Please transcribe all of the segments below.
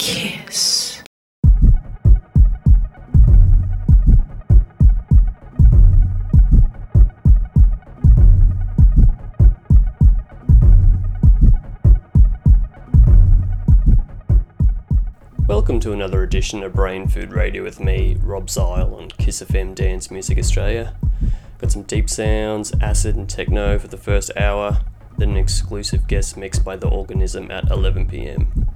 Kiss. Welcome to another edition of Brain Food Radio with me, Rob Zile on Kiss FM Dance Music Australia. Got some deep sounds, acid, and techno for the first hour, then an exclusive guest mix by The Organism at 11pm.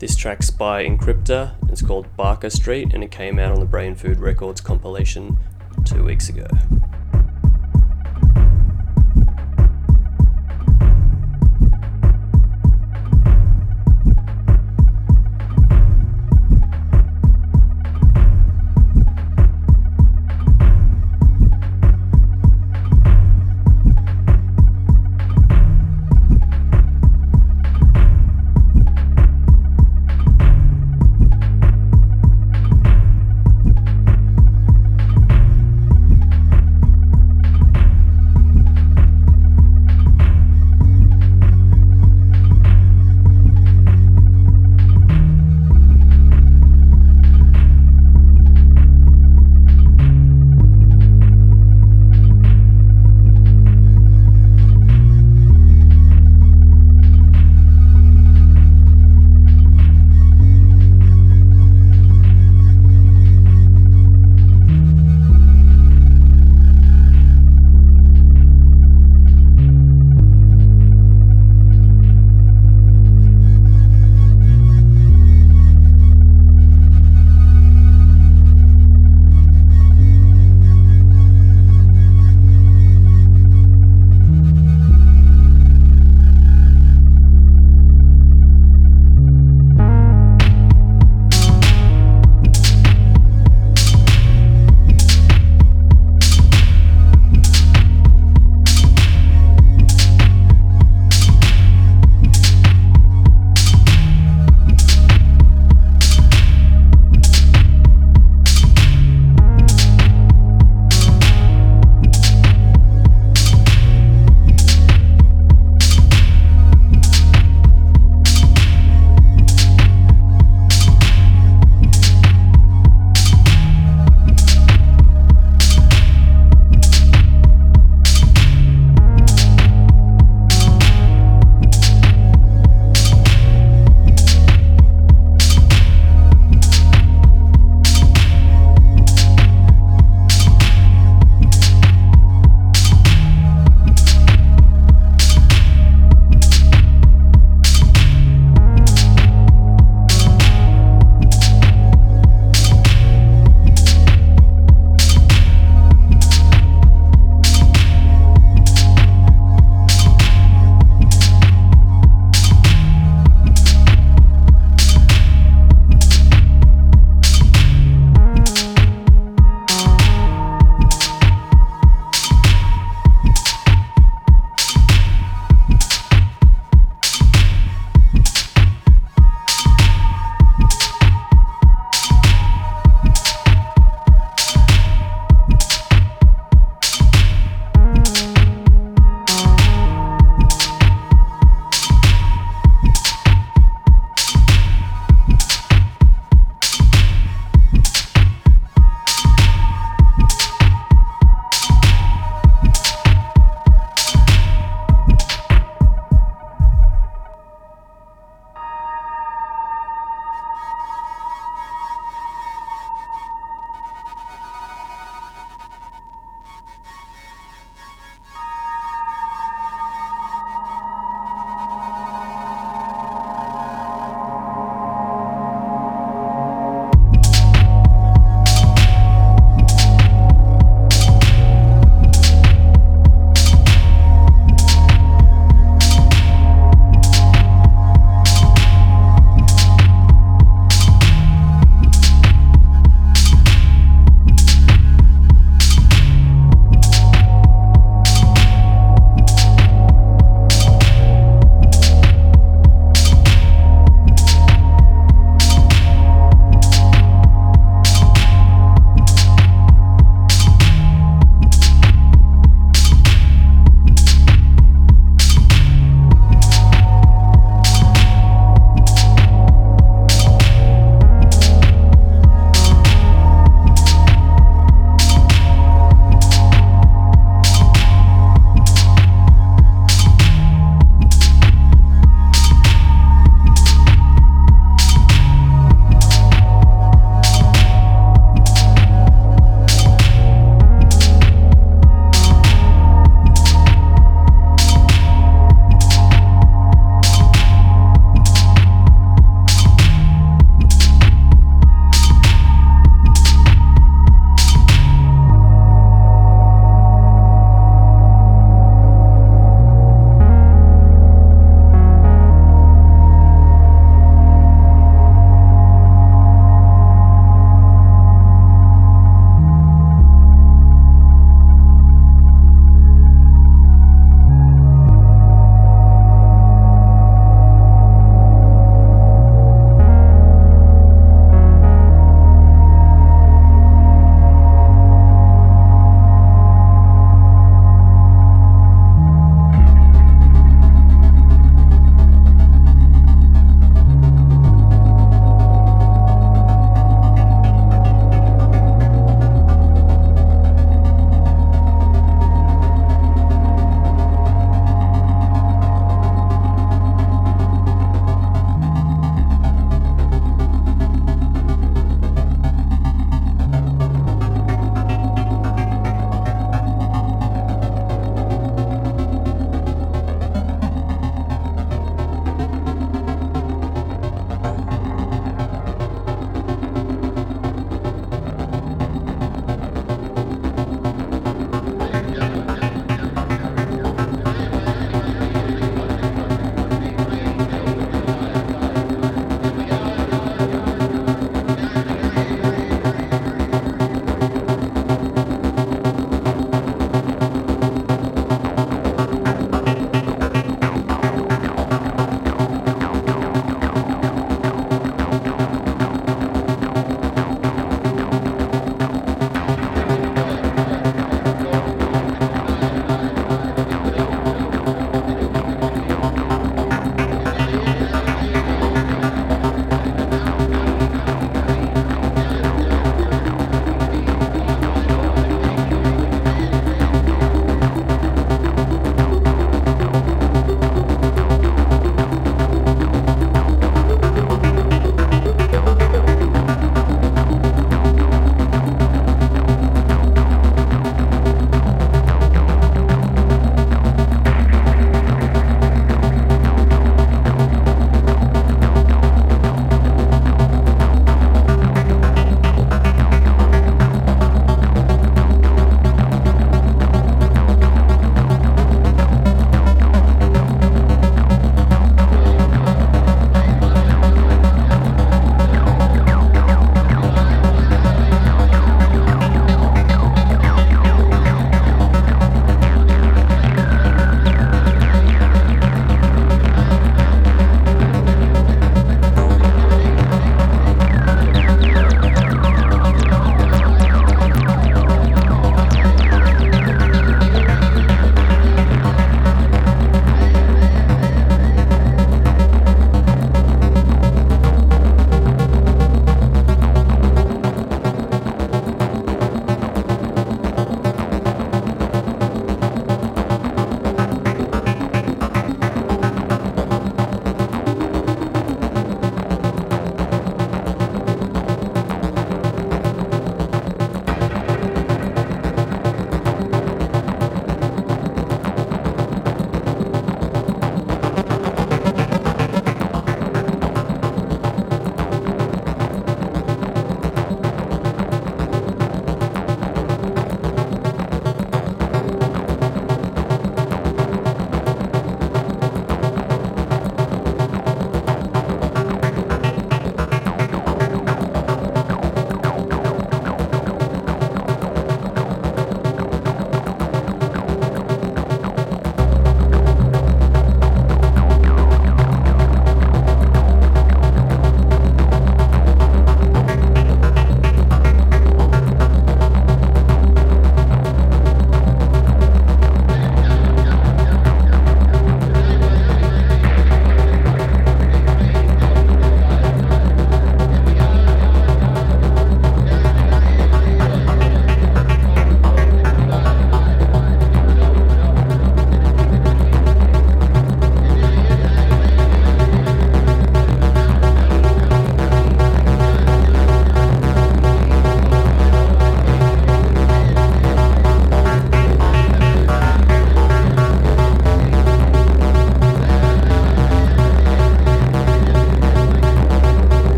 This track's by Encrypter, it's called Barker Street, and it came out on the Brain Food Records compilation two weeks ago.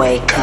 Reality,